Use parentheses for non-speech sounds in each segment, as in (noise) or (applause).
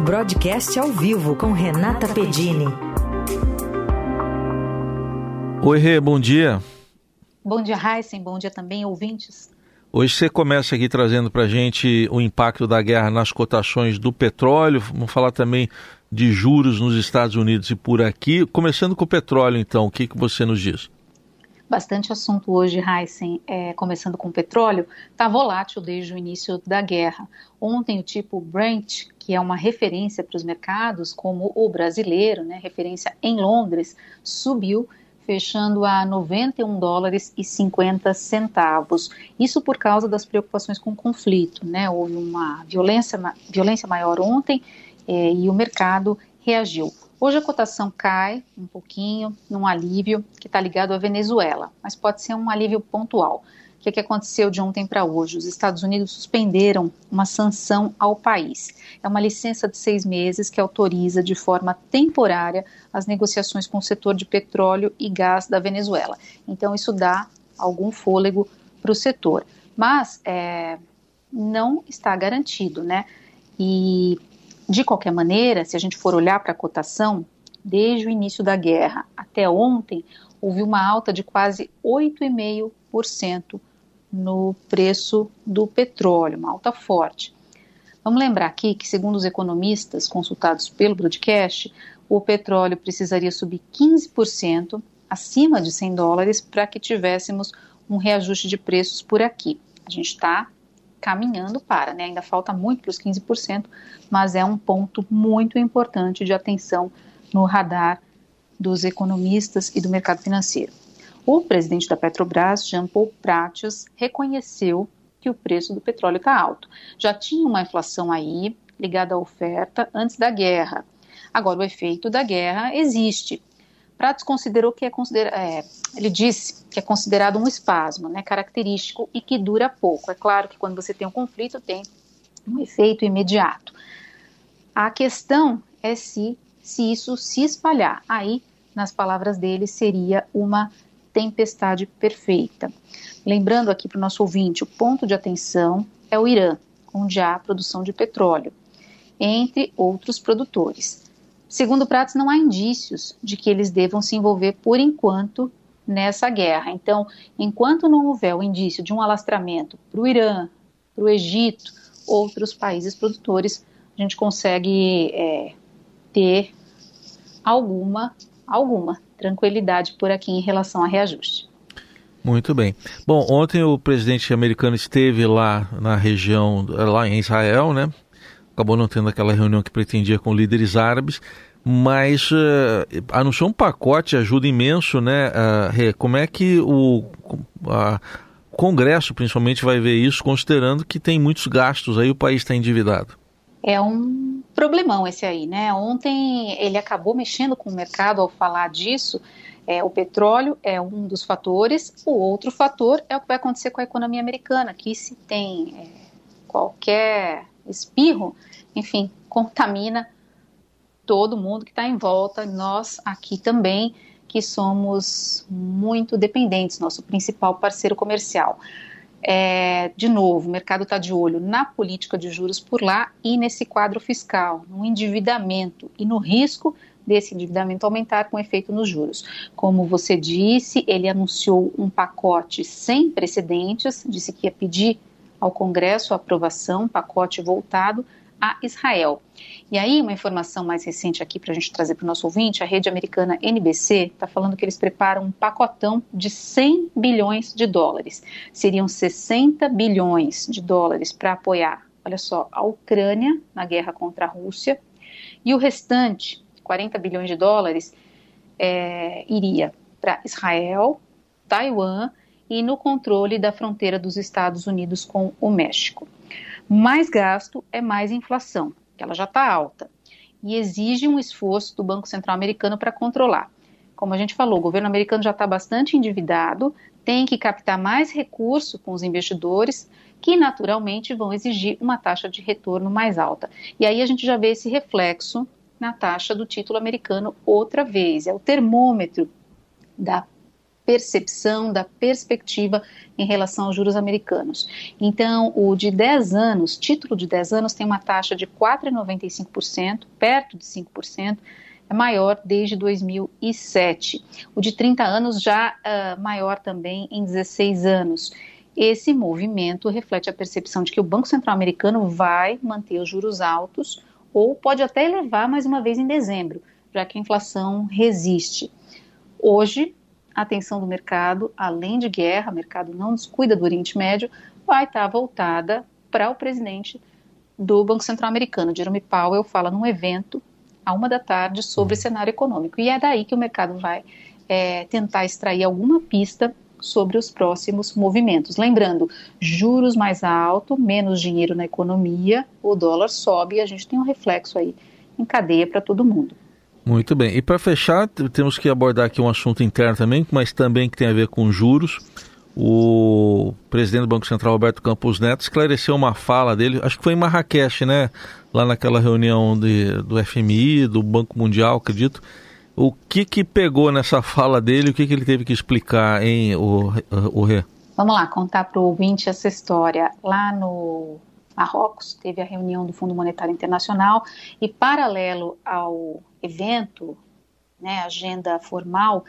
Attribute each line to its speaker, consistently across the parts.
Speaker 1: Broadcast ao vivo com Renata Pedini.
Speaker 2: Oi, Rê, bom dia.
Speaker 3: Bom dia, Heisen. Bom dia também, ouvintes.
Speaker 2: Hoje você começa aqui trazendo para a gente o impacto da guerra nas cotações do petróleo. Vamos falar também de juros nos Estados Unidos e por aqui. Começando com o petróleo, então, o que, que você nos diz?
Speaker 3: Bastante assunto hoje, Heisen. É, começando com o petróleo, está volátil desde o início da guerra. Ontem, o tipo Brent, que é uma referência para os mercados, como o brasileiro, né, referência em Londres, subiu fechando a 91 dólares e 50 centavos. Isso por causa das preocupações com o conflito, né? Houve uma violência, violência maior ontem eh, e o mercado reagiu. Hoje a cotação cai um pouquinho, num alívio que está ligado à Venezuela, mas pode ser um alívio pontual. O que, que aconteceu de ontem para hoje? Os Estados Unidos suspenderam uma sanção ao país. É uma licença de seis meses que autoriza de forma temporária as negociações com o setor de petróleo e gás da Venezuela. Então, isso dá algum fôlego para o setor. Mas é, não está garantido, né? E de qualquer maneira, se a gente for olhar para a cotação, desde o início da guerra até ontem, houve uma alta de quase 8,5% no preço do petróleo, uma alta forte. Vamos lembrar aqui que, segundo os economistas consultados pelo broadcast, o petróleo precisaria subir 15% acima de 100 dólares para que tivéssemos um reajuste de preços por aqui. A gente está caminhando para, né? Ainda falta muito para os 15%, mas é um ponto muito importante de atenção no radar dos economistas e do mercado financeiro. O presidente da Petrobras, Jean Paul Pratius, reconheceu que o preço do petróleo está alto. Já tinha uma inflação aí ligada à oferta antes da guerra. Agora, o efeito da guerra existe. Pratos considerou que é, considera é, ele disse que é considerado um espasmo, né, característico e que dura pouco. É claro que quando você tem um conflito tem um efeito imediato. A questão é se se isso se espalhar. Aí, nas palavras dele, seria uma tempestade perfeita. Lembrando aqui para o nosso ouvinte, o ponto de atenção é o Irã, onde há produção de petróleo, entre outros produtores. Segundo Pratos, não há indícios de que eles devam se envolver por enquanto nessa guerra. Então, enquanto não houver o indício de um alastramento para o Irã, para o Egito, outros países produtores, a gente consegue é, ter alguma, alguma tranquilidade por aqui em relação a reajuste.
Speaker 2: Muito bem. Bom, ontem o presidente americano esteve lá na região, lá em Israel, né? acabou não tendo aquela reunião que pretendia com líderes árabes, mas uh, anunciou um pacote de ajuda imenso, né? Uh, como é que o uh, Congresso, principalmente, vai ver isso, considerando que tem muitos gastos aí, o país está endividado?
Speaker 3: É um problemão esse aí, né? Ontem ele acabou mexendo com o mercado ao falar disso. É, o petróleo é um dos fatores, o outro fator é o que vai acontecer com a economia americana, que se tem é, qualquer espirro, enfim, contamina todo mundo que está em volta, nós aqui também, que somos muito dependentes, nosso principal parceiro comercial. É, de novo, o mercado está de olho na política de juros por lá e nesse quadro fiscal, no endividamento e no risco desse endividamento aumentar com efeito nos juros. Como você disse, ele anunciou um pacote sem precedentes, disse que ia pedir ao Congresso a aprovação, pacote voltado a Israel. E aí, uma informação mais recente aqui para a gente trazer para o nosso ouvinte: a rede americana NBC está falando que eles preparam um pacotão de 100 bilhões de dólares. Seriam 60 bilhões de dólares para apoiar, olha só, a Ucrânia na guerra contra a Rússia, e o restante, 40 bilhões de dólares, é, iria para Israel, Taiwan e no controle da fronteira dos Estados Unidos com o México. Mais gasto é mais inflação, que ela já está alta, e exige um esforço do Banco Central americano para controlar. Como a gente falou, o governo americano já está bastante endividado, tem que captar mais recurso com os investidores, que naturalmente vão exigir uma taxa de retorno mais alta. E aí a gente já vê esse reflexo na taxa do título americano outra vez. É o termômetro da percepção, da perspectiva em relação aos juros americanos. Então, o de 10 anos, título de 10 anos, tem uma taxa de 4,95%, perto de 5%, é maior desde 2007. O de 30 anos já uh, maior também em 16 anos. Esse movimento reflete a percepção de que o Banco Central americano vai manter os juros altos ou pode até elevar mais uma vez em dezembro, já que a inflação resiste. Hoje, a atenção do mercado, além de guerra, o mercado não descuida do Oriente Médio, vai estar voltada para o presidente do Banco Central americano, Jerome Powell, fala num evento à uma da tarde sobre uhum. cenário econômico. E é daí que o mercado vai é, tentar extrair alguma pista sobre os próximos movimentos. Lembrando, juros mais altos, menos dinheiro na economia, o dólar sobe e a gente tem um reflexo aí em cadeia para todo mundo.
Speaker 2: Muito bem. E para fechar, temos que abordar aqui um assunto interno também, mas também que tem a ver com juros. O presidente do Banco Central, Roberto Campos Neto, esclareceu uma fala dele, acho que foi em Marrakech, né? Lá naquela reunião de, do FMI, do Banco Mundial, acredito o que que pegou nessa fala dele? O que que ele teve que explicar, em o, o Rê?
Speaker 3: Vamos lá, contar para o ouvinte essa história. Lá no Marrocos teve a reunião do Fundo Monetário Internacional e paralelo ao evento, né, agenda formal,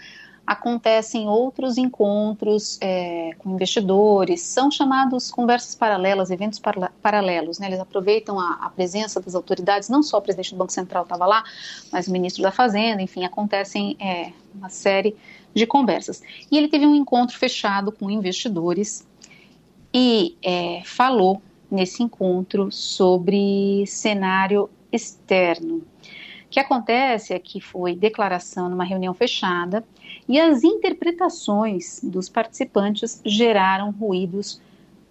Speaker 3: acontecem outros encontros é, com investidores, são chamados conversas paralelas, eventos para, paralelos. Né? Eles aproveitam a, a, presença das autoridades, não só o presidente do Banco Central estava lá, mas o ministro da Fazenda, enfim, acontecem é, uma série de conversas. E ele teve um encontro fechado com investidores e é, falou nesse encontro sobre cenário externo. O que acontece é que foi declaração numa reunião fechada e as interpretações dos participantes geraram ruídos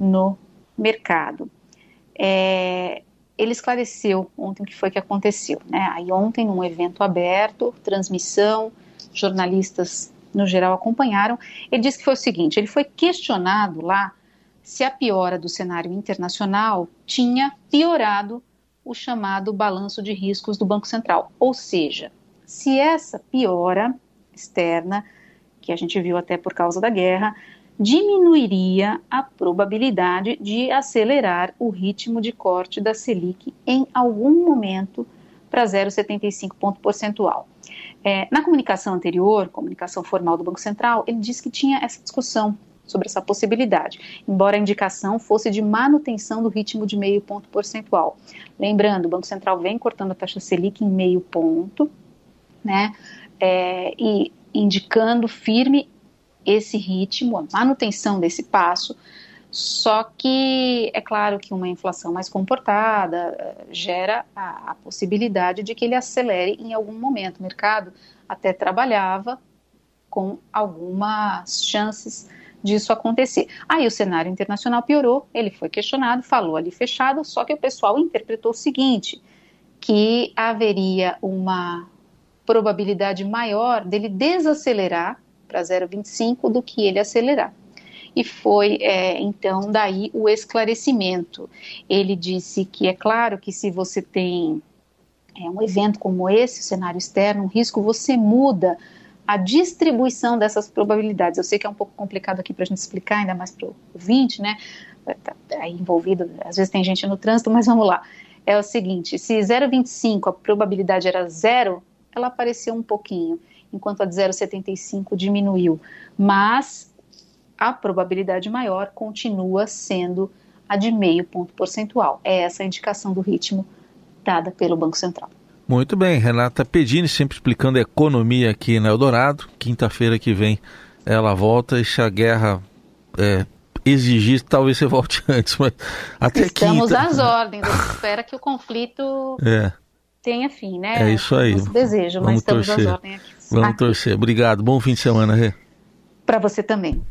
Speaker 3: no mercado. É, ele esclareceu ontem o que foi que aconteceu. Né? Aí ontem, num evento aberto, transmissão, jornalistas no geral acompanharam, ele disse que foi o seguinte, ele foi questionado lá se a piora do cenário internacional tinha piorado o chamado balanço de riscos do Banco Central. Ou seja, se essa piora externa, que a gente viu até por causa da guerra, diminuiria a probabilidade de acelerar o ritmo de corte da Selic em algum momento para 0,75 ponto percentual. É, na comunicação anterior, comunicação formal do Banco Central, ele disse que tinha essa discussão sobre essa possibilidade, embora a indicação fosse de manutenção do ritmo de meio ponto percentual. Lembrando, o Banco Central vem cortando a taxa Selic em meio ponto, né? é, e indicando firme esse ritmo, a manutenção desse passo. Só que é claro que uma inflação mais comportada eh, gera a, a, possibilidade de que ele acelere em algum momento. O mercado até trabalhava com algumas chances disso acontecer. Aí o cenário internacional piorou, ele foi questionado, falou ali fechado, só que o pessoal interpretou o seguinte, que haveria uma probabilidade maior dele desacelerar para 0,25 do que ele acelerar. E foi é, então daí o esclarecimento. Ele disse que é claro que se você tem é, um evento como esse, cenário externo, um risco, você muda a distribuição dessas probabilidades. Eu sei que é um pouco complicado aqui para a gente explicar, ainda mais para o ouvinte, né? Está tá envolvido, às vezes tem gente no trânsito, mas vamos lá. É o seguinte: se 0,25 a probabilidade era zero, ela apareceu um pouquinho, enquanto a de 0,75 diminuiu. Mas a probabilidade maior continua sendo a de meio ponto percentual. É essa a indicação do ritmo dada pelo Banco Central.
Speaker 2: Muito bem, Renata Pedini sempre explicando a economia aqui na Eldorado. Quinta-feira que vem ela volta e se a guerra é, exigir, talvez você volte (laughs) antes, mas até
Speaker 3: Estamos
Speaker 2: quinta...
Speaker 3: às ordens, a gente espera que o conflito é tenha fim, né?
Speaker 2: É isso aí.
Speaker 3: Nosso desejo, Vamos mas estamos torcer. às ordens aqui.
Speaker 2: Vamos
Speaker 3: aqui.
Speaker 2: torcer. Obrigado. Bom fim de semana, Rê.
Speaker 3: Para você também.